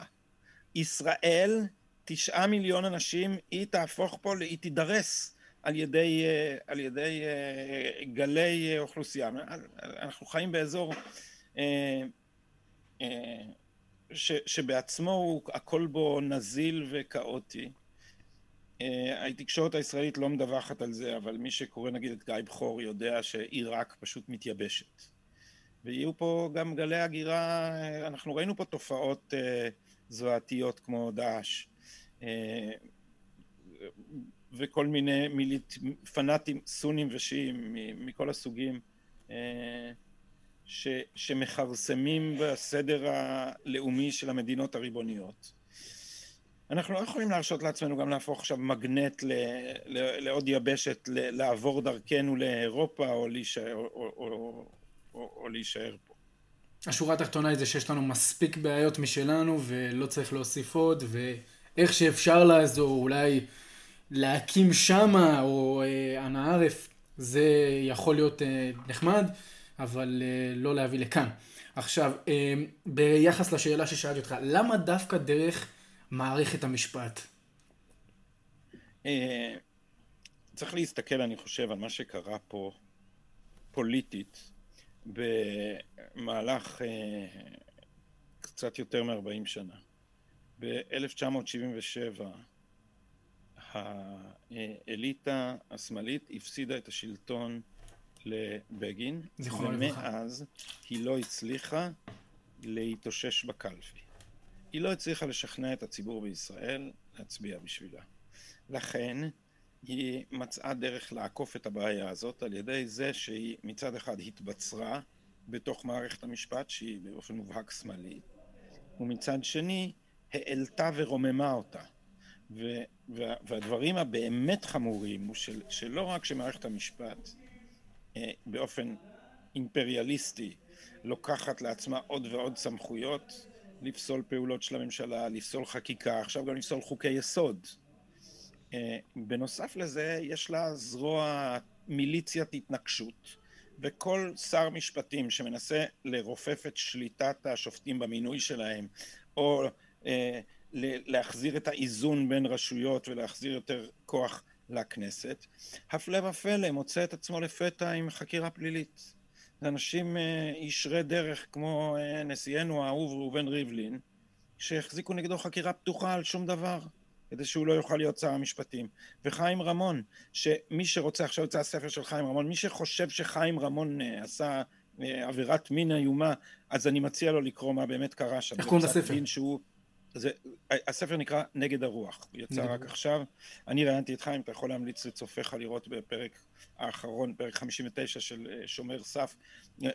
ישראל, תשעה מיליון אנשים, היא תהפוך פה, היא תידרס. על ידי, אה, על ידי אה, גלי אוכלוסייה. אנחנו חיים באזור אה, ש, שבעצמו הכל בו נזיל וכאוטי. התקשורת הישראלית לא מדווחת על זה, אבל מי שקורא נגיד את גיא בכור יודע שעיראק פשוט מתייבשת. ויהיו פה גם גלי הגירה, אנחנו ראינו פה תופעות זוועתיות כמו דאעש. וכל מיני מיליט, פנאטים סונים ושיעים מכל הסוגים אה, ש, שמכרסמים בסדר הלאומי של המדינות הריבוניות. אנחנו לא יכולים להרשות לעצמנו גם להפוך עכשיו מגנט ל, ל, לעוד יבשת, ל, לעבור דרכנו לאירופה או להישאר, או, או, או, או, או להישאר פה. השורה התחתונה היא זה שיש לנו מספיק בעיות משלנו ולא צריך להוסיף עוד ואיך שאפשר לעזור אולי להקים שמה, או אה, אנא ערף, זה יכול להיות אה, נחמד, אבל אה, לא להביא לכאן. עכשיו, אה, ביחס לשאלה ששאלתי אותך, למה דווקא דרך מערכת המשפט? צריך להסתכל, אני חושב, על מה שקרה פה פוליטית במהלך קצת יותר מ-40 שנה. ב-1977 האליטה השמאלית הפסידה את השלטון לבגין, ומאז היא לא הצליחה להתאושש בקלפי. היא לא הצליחה לשכנע את הציבור בישראל להצביע בשבילה. לכן היא מצאה דרך לעקוף את הבעיה הזאת על ידי זה שהיא מצד אחד התבצרה בתוך מערכת המשפט שהיא באופן מובהק שמאלי, ומצד שני העלתה ורוממה אותה. וה, והדברים הבאמת חמורים הוא של, שלא רק שמערכת המשפט אה, באופן אימפריאליסטי לוקחת לעצמה עוד ועוד סמכויות לפסול פעולות של הממשלה, לפסול חקיקה, עכשיו גם לפסול חוקי יסוד. אה, בנוסף לזה יש לה זרוע מיליציית התנגשות וכל שר משפטים שמנסה לרופף את שליטת השופטים במינוי שלהם או אה, להחזיר את האיזון בין רשויות ולהחזיר יותר כוח לכנסת, הפלא ופלא מוצא את עצמו לפתע עם חקירה פלילית. זה אנשים אה, ישרי דרך כמו אה, נשיאנו האהוב ראובן ריבלין, שהחזיקו נגדו חקירה פתוחה על שום דבר. כדי שהוא לא יוכל להיות שר המשפטים. וחיים רמון, שמי שרוצה, עכשיו יוצא הספר של חיים רמון, מי שחושב שחיים רמון אה, עשה אה, עבירת מין איומה, אז אני מציע לו לקרוא מה באמת קרה שם. איך קוראים לספר? שהוא... זה, הספר נקרא נגד הרוח, יצא רק עכשיו. אני ראיינתי את חיים, אתה יכול להמליץ לצופיך לראות בפרק האחרון, פרק 59 של אה, שומר סף,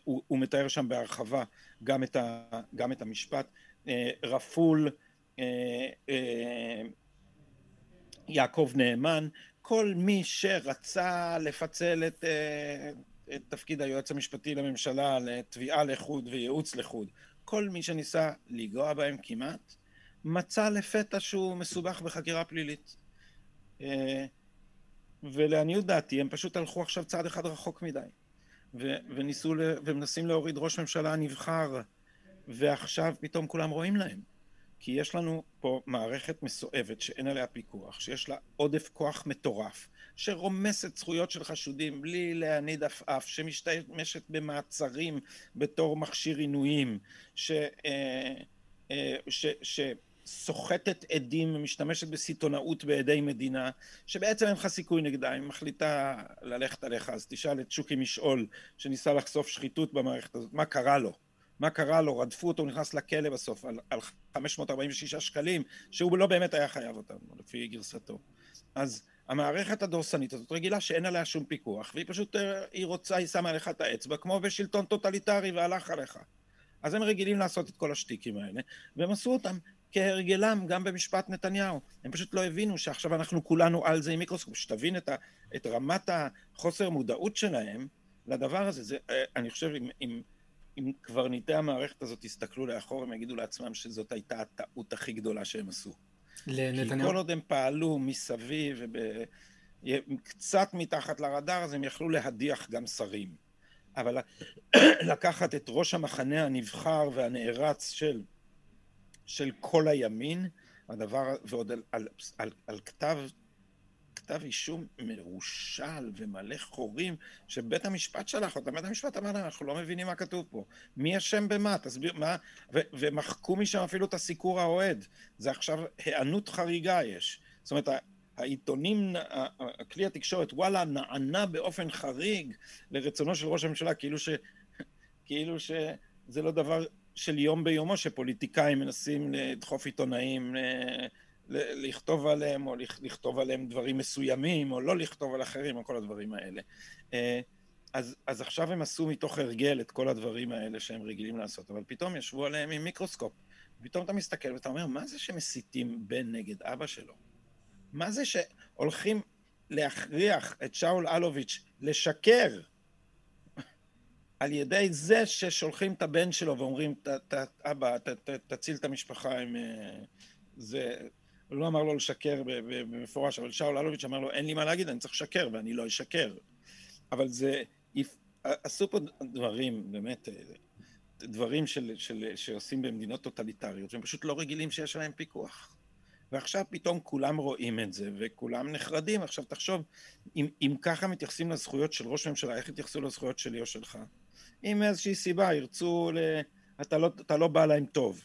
הוא, הוא מתאר שם בהרחבה גם את, ה, גם את המשפט. רפול, יעקב נאמן, כל מי שרצה לפצל את, אה, את תפקיד היועץ המשפטי לממשלה לתביעה לחוד וייעוץ לחוד, כל מי שניסה לנגוע בהם כמעט, מצא לפתע שהוא מסובך בחקירה פלילית. אה, ולעניות דעתי הם פשוט הלכו עכשיו צעד אחד רחוק מדי ו- וניסו ל- ומנסים להוריד ראש ממשלה נבחר ועכשיו פתאום כולם רואים להם כי יש לנו פה מערכת מסואבת שאין עליה פיקוח, שיש לה עודף כוח מטורף, שרומסת זכויות של חשודים בלי להניד עפעף, שמשתמשת במעצרים בתור מכשיר עינויים, ש... אה, אה, ש... ש... סוחטת עדים ומשתמשת בסיטונאות בעדי מדינה, שבעצם אין לך סיכוי נגדה, אם מחליטה ללכת עליך, אז תשאל את שוקי משעול, שניסה לחשוף שחיתות במערכת הזאת, מה קרה לו? מה קרה לו, רדפו אותו, הוא נכנס לכלא בסוף על, על 546 שקלים, שהוא לא באמת היה חייב אותם, לפי גרסתו. אז המערכת הדורסנית הזאת רגילה שאין עליה שום פיקוח, והיא פשוט, אה, היא רוצה, היא שמה לך את האצבע, כמו בשלטון טוטליטרי והלך עליך. אז הם רגילים לעשות את כל השטיקים האלה, והם עשו אותם כהרגלם גם במשפט נתניהו. הם פשוט לא הבינו שעכשיו אנחנו כולנו על זה עם מיקרוסקופ. שתבין את, ה, את רמת החוסר מודעות שלהם לדבר הזה. זה, אה, אני חושב, אם, אם אם קברניטי המערכת הזאת יסתכלו לאחור, הם יגידו לעצמם שזאת הייתה הטעות הכי גדולה שהם עשו. לנתניהו? כי כל עוד הם פעלו מסביב וקצת מתחת לרדאר, אז הם יכלו להדיח גם שרים. אבל לקחת את ראש המחנה הנבחר והנערץ של, של כל הימין, הדבר, ועוד על, על, על, על כתב כתב אישום מרושל ומלא חורים, שבית המשפט שלח אותם, בית המשפט אמר להם, אנחנו לא מבינים מה כתוב פה. מי אשם במה? תסביר, מה? ו- ומחקו משם אפילו את הסיקור האוהד. זה עכשיו היענות חריגה יש. זאת אומרת, העיתונים, כלי התקשורת, וואלה, נענה באופן חריג לרצונו של ראש הממשלה, כאילו ש... כאילו שזה לא דבר של יום ביומו שפוליטיקאים מנסים לדחוף עיתונאים לכתוב עליהם, או לכתוב עליהם דברים מסוימים, או לא לכתוב על אחרים, או כל הדברים האלה. אה, אז, אז עכשיו הם עשו מתוך הרגל את כל הדברים האלה שהם רגילים לעשות, אבל פתאום ישבו עליהם עם מיקרוסקופ. פתאום אתה מסתכל ואתה אומר, מה זה שמסיתים בן נגד אבא שלו? מה זה שהולכים להכריח את שאול אלוביץ' לשקר על ידי זה ששולחים את הבן שלו ואומרים, ת, ת, אבא, ת, ת, תציל את המשפחה עם... אה, זה, הוא לא אמר לו לשקר במפורש, אבל שאול אלוביץ' אמר לו, אין לי מה להגיד, אני צריך לשקר, ואני לא אשקר. אבל זה, עשו פה דברים, באמת, דברים של, של, שעושים במדינות טוטליטריות, והם פשוט לא רגילים שיש עליהם פיקוח. ועכשיו פתאום כולם רואים את זה, וכולם נחרדים. עכשיו תחשוב, אם, אם ככה מתייחסים לזכויות של ראש הממשלה, איך יתייחסו לזכויות שלי או שלך? אם מאיזושהי סיבה ירצו, ל... אתה, לא, אתה לא בא להם טוב.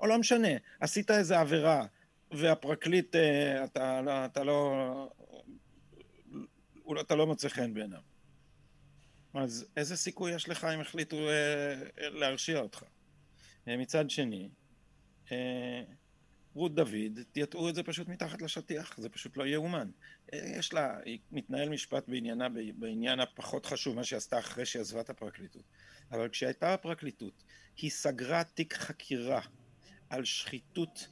או לא משנה, עשית איזה עבירה, והפרקליט, אה, אתה, אתה לא... אתה לא מוצא חן בעיניו. אז איזה סיכוי יש לך אם החליטו אה, להרשיע אותך? אה, מצד שני, רות דוד, תייתאו את זה פשוט מתחת לשטיח, זה פשוט לא יאומן. יש לה, היא מתנהל משפט בעניינה, בעניין הפחות חשוב, מה שהיא עשתה אחרי שהיא עזבה את הפרקליטות. אבל כשהייתה בפרקליטות, היא סגרה תיק חקירה על שחיתות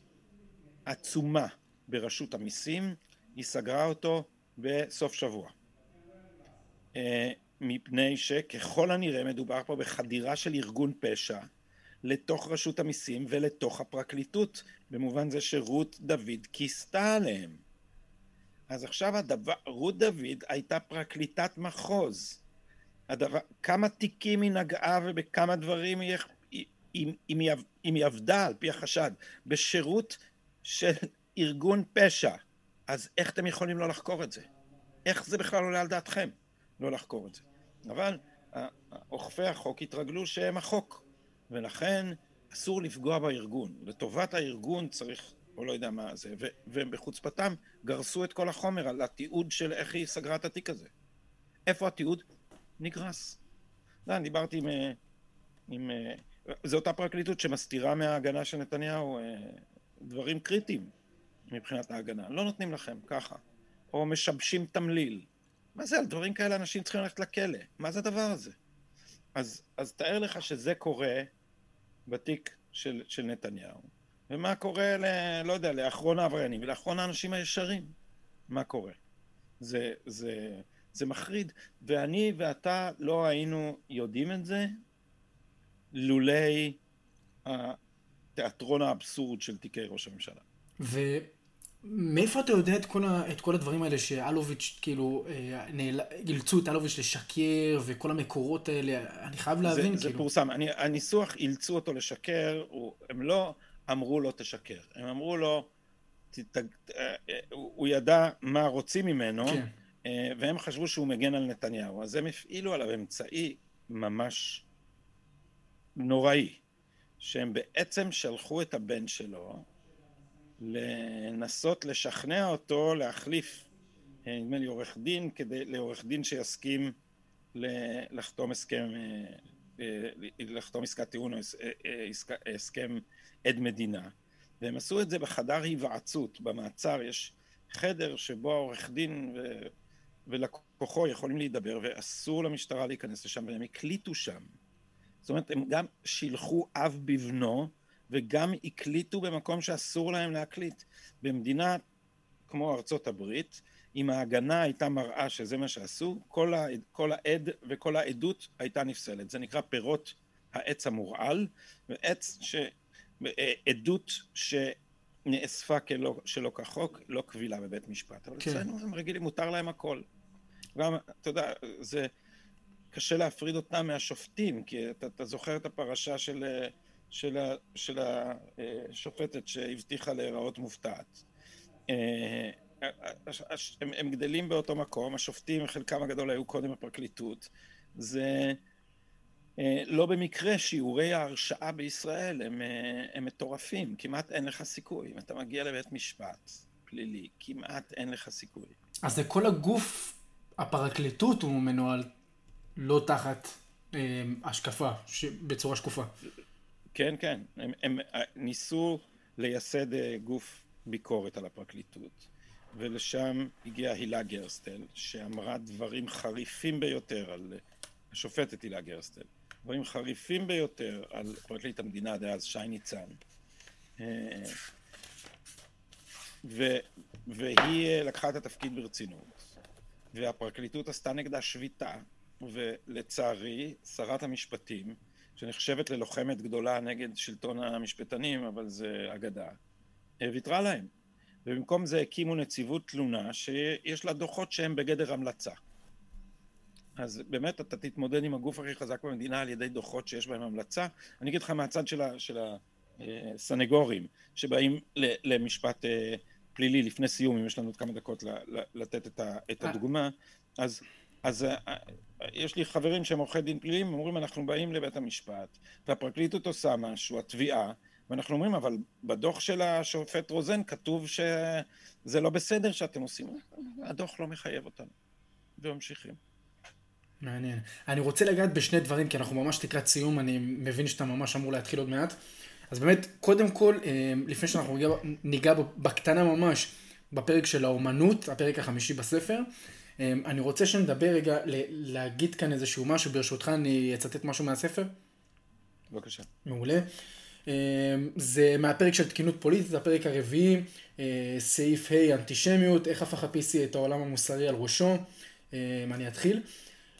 עצומה ברשות המיסים, היא סגרה אותו בסוף שבוע. אה, מפני שככל הנראה מדובר פה בחדירה של ארגון פשע לתוך רשות המיסים ולתוך הפרקליטות, במובן זה שרות דוד כיסתה עליהם. אז עכשיו הדבר, רות דוד הייתה פרקליטת מחוז. הדבר, כמה תיקים היא נגעה ובכמה דברים היא, אם, אם, היא, אם היא עבדה על פי החשד בשירות של ארגון פשע, אז איך אתם יכולים לא לחקור את זה? איך זה בכלל עולה על דעתכם לא לחקור את זה? אבל אוכפי החוק התרגלו שהם החוק, ולכן אסור לפגוע בארגון. לטובת הארגון צריך או לא יודע מה זה, ו- ובחוצפתם גרסו את כל החומר על התיעוד של איך היא סגרה את התיק הזה. איפה התיעוד? נגרס. לא, אני דיברתי עם... אה, עם אה, זו אותה פרקליטות שמסתירה מההגנה של נתניהו אה, דברים קריטיים מבחינת ההגנה. לא נותנים לכם, ככה. או משבשים תמליל. מה זה, על דברים כאלה אנשים צריכים ללכת לכלא. מה זה הדבר הזה? אז, אז תאר לך שזה קורה בתיק של, של נתניהו. ומה קורה, ל, לא יודע, לאחרון העבריינים ולאחרון האנשים הישרים. מה קורה? זה, זה, זה מחריד. ואני ואתה לא היינו יודעים את זה לולי התיאטרון האבסורד של תיקי ראש הממשלה. ומאיפה אתה יודע את כל, ה, את כל הדברים האלה שאלוביץ', כאילו, אה, נעל... אילצו את אלוביץ' לשקר וכל המקורות האלה? אני חייב להבין, זה, כאילו. זה פורסם. אני, הניסוח אילצו אותו לשקר, הוא, הם לא אמרו לו תשקר. הם אמרו לו, ת, ת, אה, הוא ידע מה רוצים ממנו, כן. אה, והם חשבו שהוא מגן על נתניהו. אז הם הפעילו עליו אמצעי ממש נוראי. שהם בעצם שלחו את הבן שלו לנסות לשכנע אותו להחליף, אה, נדמה לי עורך דין, כדי, לעורך דין שיסכים לחתום הסכם, אה, אה, לחתום עסקת טיעון או הסכם עד מדינה. והם עשו את זה בחדר היוועצות, במעצר יש חדר שבו העורך דין ו... ולקוחו יכולים להידבר ואסור למשטרה להיכנס לשם והם הקליטו שם זאת אומרת, הם גם שילחו אב בבנו, וגם הקליטו במקום שאסור להם להקליט. במדינה כמו ארצות הברית, אם ההגנה הייתה מראה שזה מה שעשו, כל, ה, כל העד וכל העדות הייתה נפסלת. זה נקרא פירות העץ המורעל, ועץ ש... עדות שנאספה כלא, שלא כחוק, לא קבילה בבית משפט. אבל כן. אצלנו הם רגילים, מותר להם הכל. גם, אתה יודע, זה... קשה להפריד אותם מהשופטים, כי אתה, אתה זוכר את הפרשה של, של, של השופטת שהבטיחה להיראות מופתעת. אה, הם, הם גדלים באותו מקום, השופטים חלקם הגדול היו קודם בפרקליטות, זה אה, לא במקרה שיעורי ההרשעה בישראל הם, אה, הם מטורפים, כמעט אין לך סיכוי, אם אתה מגיע לבית משפט פלילי, כמעט אין לך סיכוי. אז זה כל הגוף, הפרקליטות הוא מנוהל לא תחת אה, השקפה. בצורה שקופה. כן, כן. הם, הם אה, ניסו לייסד אה, גוף ביקורת על הפרקליטות, ולשם הגיעה הילה גרסטל, שאמרה דברים חריפים ביותר על השופטת הילה גרסטל, דברים חריפים ביותר על פרקליט המדינה דאז, שי ניצן. ו, והיא לקחה את התפקיד ברצינות, והפרקליטות עשתה נגדה שביתה, ולצערי, שרת המשפטים, שנחשבת ללוחמת גדולה נגד שלטון המשפטנים, אבל זה אגדה, ויתרה להם. ובמקום זה הקימו נציבות תלונה שיש לה דוחות שהם בגדר המלצה. אז באמת אתה תתמודד עם הגוף הכי חזק במדינה על ידי דוחות שיש בהם המלצה. אני אגיד לך מהצד של, ה, של הסנגורים שבאים למשפט אה, פלילי לפני סיום, אם יש לנו עוד כמה דקות לתת את הדוגמה, אז אז אה, אה, יש לי חברים שהם עורכי דין פליליים, אומרים אנחנו באים לבית המשפט, והפרקליטות עושה משהו, התביעה, ואנחנו אומרים אבל בדוח של השופט רוזן כתוב שזה לא בסדר שאתם עושים, הדוח לא מחייב אותנו, וממשיכים. מעניין. אני רוצה לגעת בשני דברים, כי אנחנו ממש לקראת סיום, אני מבין שאתה ממש אמור להתחיל עוד מעט. אז באמת, קודם כל, אה, לפני שאנחנו ניגע, בקטנה ממש בפרק של האומנות, הפרק החמישי בספר, אני רוצה שנדבר רגע, להגיד כאן איזשהו משהו, ברשותך אני אצטט משהו מהספר. בבקשה. מעולה. אמ, זה מהפרק של תקינות פוליטית, הפרק הרביעי, אה, סעיף ה' אנטישמיות, איך הפך ה-PC את העולם המוסרי על ראשו. אמ, אני אתחיל.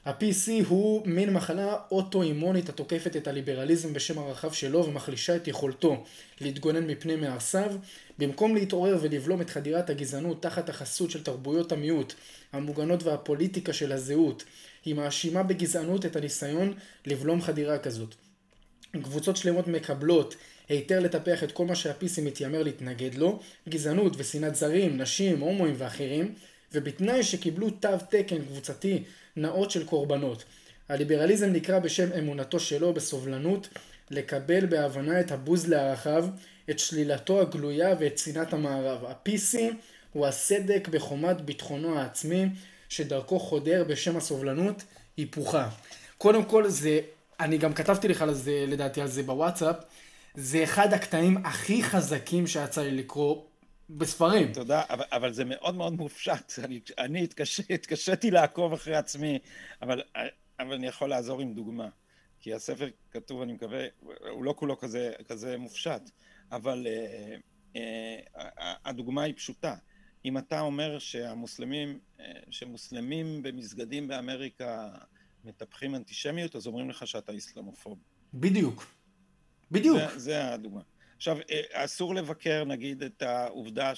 ה-PC הוא מין מחלה אוטואימונית התוקפת את הליברליזם בשם הרחב שלו ומחלישה את יכולתו להתגונן מפני מהרסיו. במקום להתעורר ולבלום את חדירת הגזענות תחת החסות של תרבויות המיעוט, המוגנות והפוליטיקה של הזהות, היא מאשימה בגזענות את הניסיון לבלום חדירה כזאת. קבוצות שלמות מקבלות היתר לטפח את כל מה שה-PC מתיימר להתנגד לו, גזענות ושנאת זרים, נשים, הומואים ואחרים, ובתנאי שקיבלו תו תקן קבוצתי נאות של קורבנות. הליברליזם נקרא בשם אמונתו שלו בסובלנות, לקבל בהבנה את הבוז לערכיו, את שלילתו הגלויה ואת שנאת המערב. ה-PC הוא הסדק בחומת ביטחונו העצמי, שדרכו חודר בשם הסובלנות, היפוכה. קודם כל זה, אני גם כתבתי לך על זה, לדעתי על זה בוואטסאפ, זה אחד הקטעים הכי חזקים שיצא לי לקרוא בספרים. תודה, אבל, אבל זה מאוד מאוד מופשט. אני, אני התקש, התקשיתי לעקוב אחרי עצמי, אבל, אבל אני יכול לעזור עם דוגמה. כי הספר כתוב, אני מקווה, הוא לא כולו כזה, כזה מופשט, אבל אה, אה, הדוגמה היא פשוטה. אם אתה אומר שהמוסלמים, אה, שמוסלמים במסגדים באמריקה מטפחים אנטישמיות, אז אומרים לך שאתה איסלאמופוב. בדיוק. בדיוק. זה, זה הדוגמה. עכשיו, אה, אסור לבקר, נגיד, את העובדה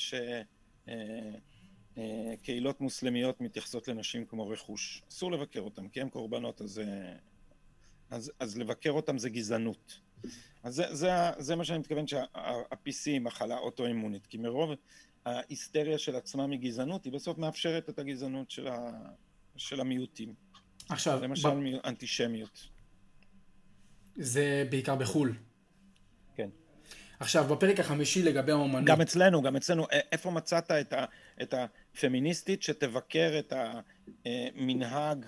שקהילות אה, מוסלמיות מתייחסות לנשים כמו רכוש. אסור לבקר אותם, כי הם קורבנות, אז, אז, אז לבקר אותם זה גזענות. אז זה, זה, זה מה שאני מתכוון שה-PC היא מחלה אוטואימונית, כי מרוב ההיסטריה של עצמה מגזענות, היא בסוף מאפשרת את הגזענות של, ה, של המיעוטים. עכשיו, למשל ב... אנטישמיות. זה בעיקר בחו"ל. כן. עכשיו, בפרק החמישי לגבי האומנות. גם אצלנו, גם אצלנו. איפה מצאת את, ה, את הפמיניסטית שתבקר את המנהג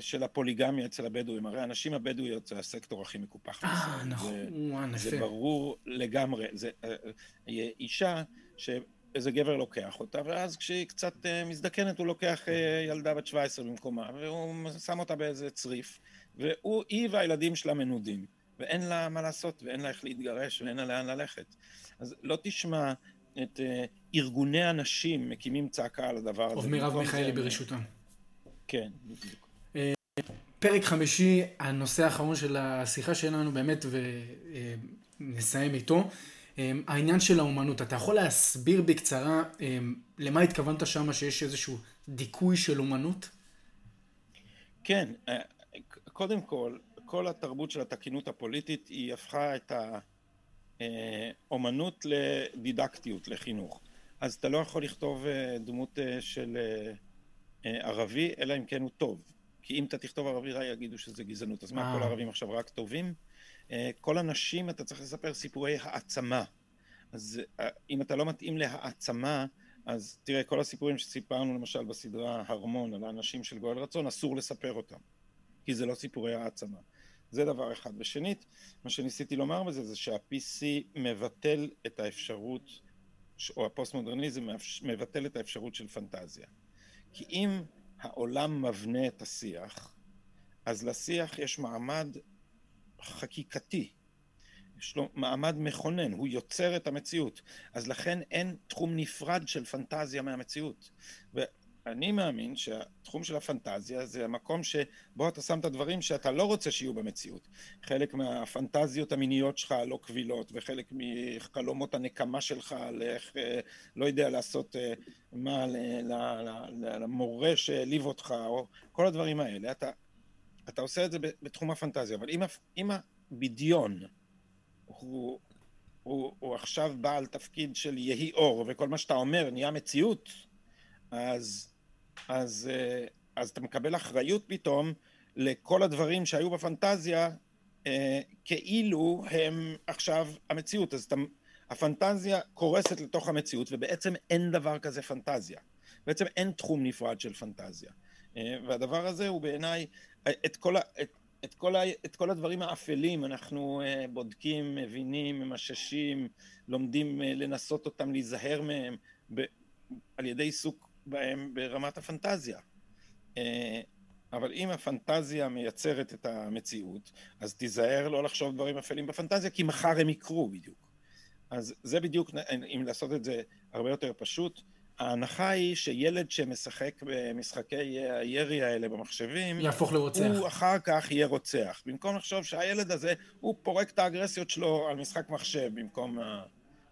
של הפוליגמיה אצל הבדואים? הרי הנשים הבדואיות זה הסקטור הכי מקופח. אה, נכון, זה, זה ברור לגמרי. זה אישה ש... איזה גבר לוקח אותה, ואז כשהיא קצת מזדקנת הוא לוקח ילדה בת 17 במקומה, והוא שם אותה באיזה צריף, והוא, היא והילדים שלה מנודים, ואין לה מה לעשות, ואין לה איך להתגרש, ואין לה לאן ללכת. אז לא תשמע את ארגוני הנשים מקימים צעקה על הדבר הזה. מרב מיכאלי ברשותם. כן. פרק חמישי, הנושא האחרון של השיחה שלנו באמת, ונסיים איתו. אמ, העניין של האומנות, אתה יכול להסביר בקצרה אמ, למה התכוונת שם שיש איזשהו דיכוי של אומנות? כן, אה, קודם כל, כל התרבות של התקינות הפוליטית היא הפכה את האומנות לדידקטיות, לחינוך. אז אתה לא יכול לכתוב אה, דמות אה, של ערבי, אלא אם כן הוא טוב. כי אם אתה תכתוב ערבי רע יגידו שזה גזענות. אז מה, כל הערבים עכשיו רק טובים? אה, כל הנשים אתה צריך לספר סיפורי העצמה. אז אה, אם אתה לא מתאים להעצמה, אז תראה, כל הסיפורים שסיפרנו למשל בסדרה הרמון על האנשים של גואל רצון, אסור לספר אותם, כי זה לא סיפורי העצמה. זה דבר אחד. ושנית, מה שניסיתי לומר בזה זה שה-PC מבטל את האפשרות, או הפוסט-מודרניזם מבטל את האפשרות של פנטזיה. כי אם העולם מבנה את השיח, אז לשיח יש מעמד חקיקתי, יש לו מעמד מכונן, הוא יוצר את המציאות. אז לכן אין תחום נפרד של פנטזיה מהמציאות. ואני מאמין שהתחום של הפנטזיה זה המקום שבו אתה שם את הדברים שאתה לא רוצה שיהיו במציאות. חלק מהפנטזיות המיניות שלך הלא קבילות, וחלק מחלומות הנקמה שלך על איך, אה, לא יודע, לעשות אה, מה למורה שהעליב אותך, או כל הדברים האלה. אתה אתה עושה את זה בתחום הפנטזיה, אבל אם, אם הבדיון הוא, הוא, הוא עכשיו בעל תפקיד של יהי אור, וכל מה שאתה אומר נהיה מציאות, אז, אז, אה, אז אתה מקבל אחריות פתאום לכל הדברים שהיו בפנטזיה, אה, כאילו הם עכשיו המציאות. אז אתה, הפנטזיה קורסת לתוך המציאות, ובעצם אין דבר כזה פנטזיה. בעצם אין תחום נפרד של פנטזיה. אה, והדבר הזה הוא בעיניי את את, את, את כל הדברים האפלים אנחנו בודקים, מבינים, ממששים, לומדים לנסות אותם, להיזהר מהם ב, על ידי עיסוק בהם ברמת הפנטזיה. Uh, אבל אם הפנטזיה מייצרת את המציאות, אז תיזהר לא לחשוב דברים אפלים בפנטזיה, כי מחר הם יקרו בדיוק. אז זה בדיוק, אם לעשות את זה הרבה יותר פשוט, ההנחה היא שילד שמשחק במשחקי הירי האלה במחשבים, יהפוך לרוצח. הוא אחר כך יהיה רוצח. במקום לחשוב שהילד הזה, הוא פורק את האגרסיות שלו על משחק מחשב במקום,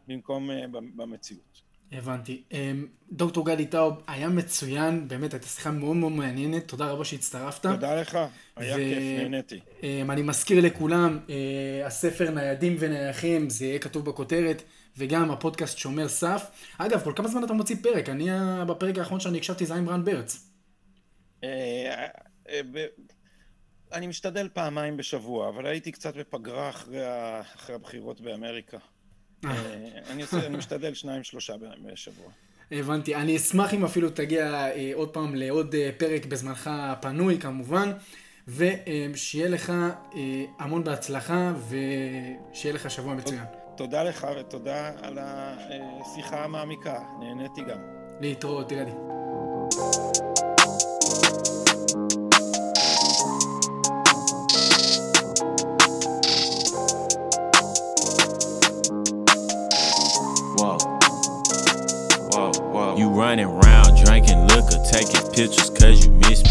במקום אה, במציאות. הבנתי. אמ, דוקטור גדי טאוב, היה מצוין, באמת הייתה שיחה מאוד מאוד מעניינת, תודה רבה שהצטרפת. תודה לך, היה ו... כיף, נהניתי. אמ, אני מזכיר לכולם, אה, הספר ניידים ונייחים, זה יהיה כתוב בכותרת. וגם הפודקאסט שומר סף. אגב, כל כמה זמן אתה מוציא פרק? אני, בפרק האחרון שאני הקשבתי זה עם רן ברץ. אה, אה, אני משתדל פעמיים בשבוע, אבל הייתי קצת בפגרה. אחרי הבחירות באמריקה. אה. אני, עושה, אני משתדל שניים, שלושה בשבוע. הבנתי. אני אשמח אם אפילו תגיע אה, עוד פעם לעוד אה, פרק בזמנך הפנוי כמובן, ושיהיה לך אה, המון בהצלחה, ושיהיה לך שבוע מצוין. תודה לך ותודה על השיחה המעמיקה, נהניתי גם. להתראות, תראה running around drinking liquor, taking pictures cause you miss me.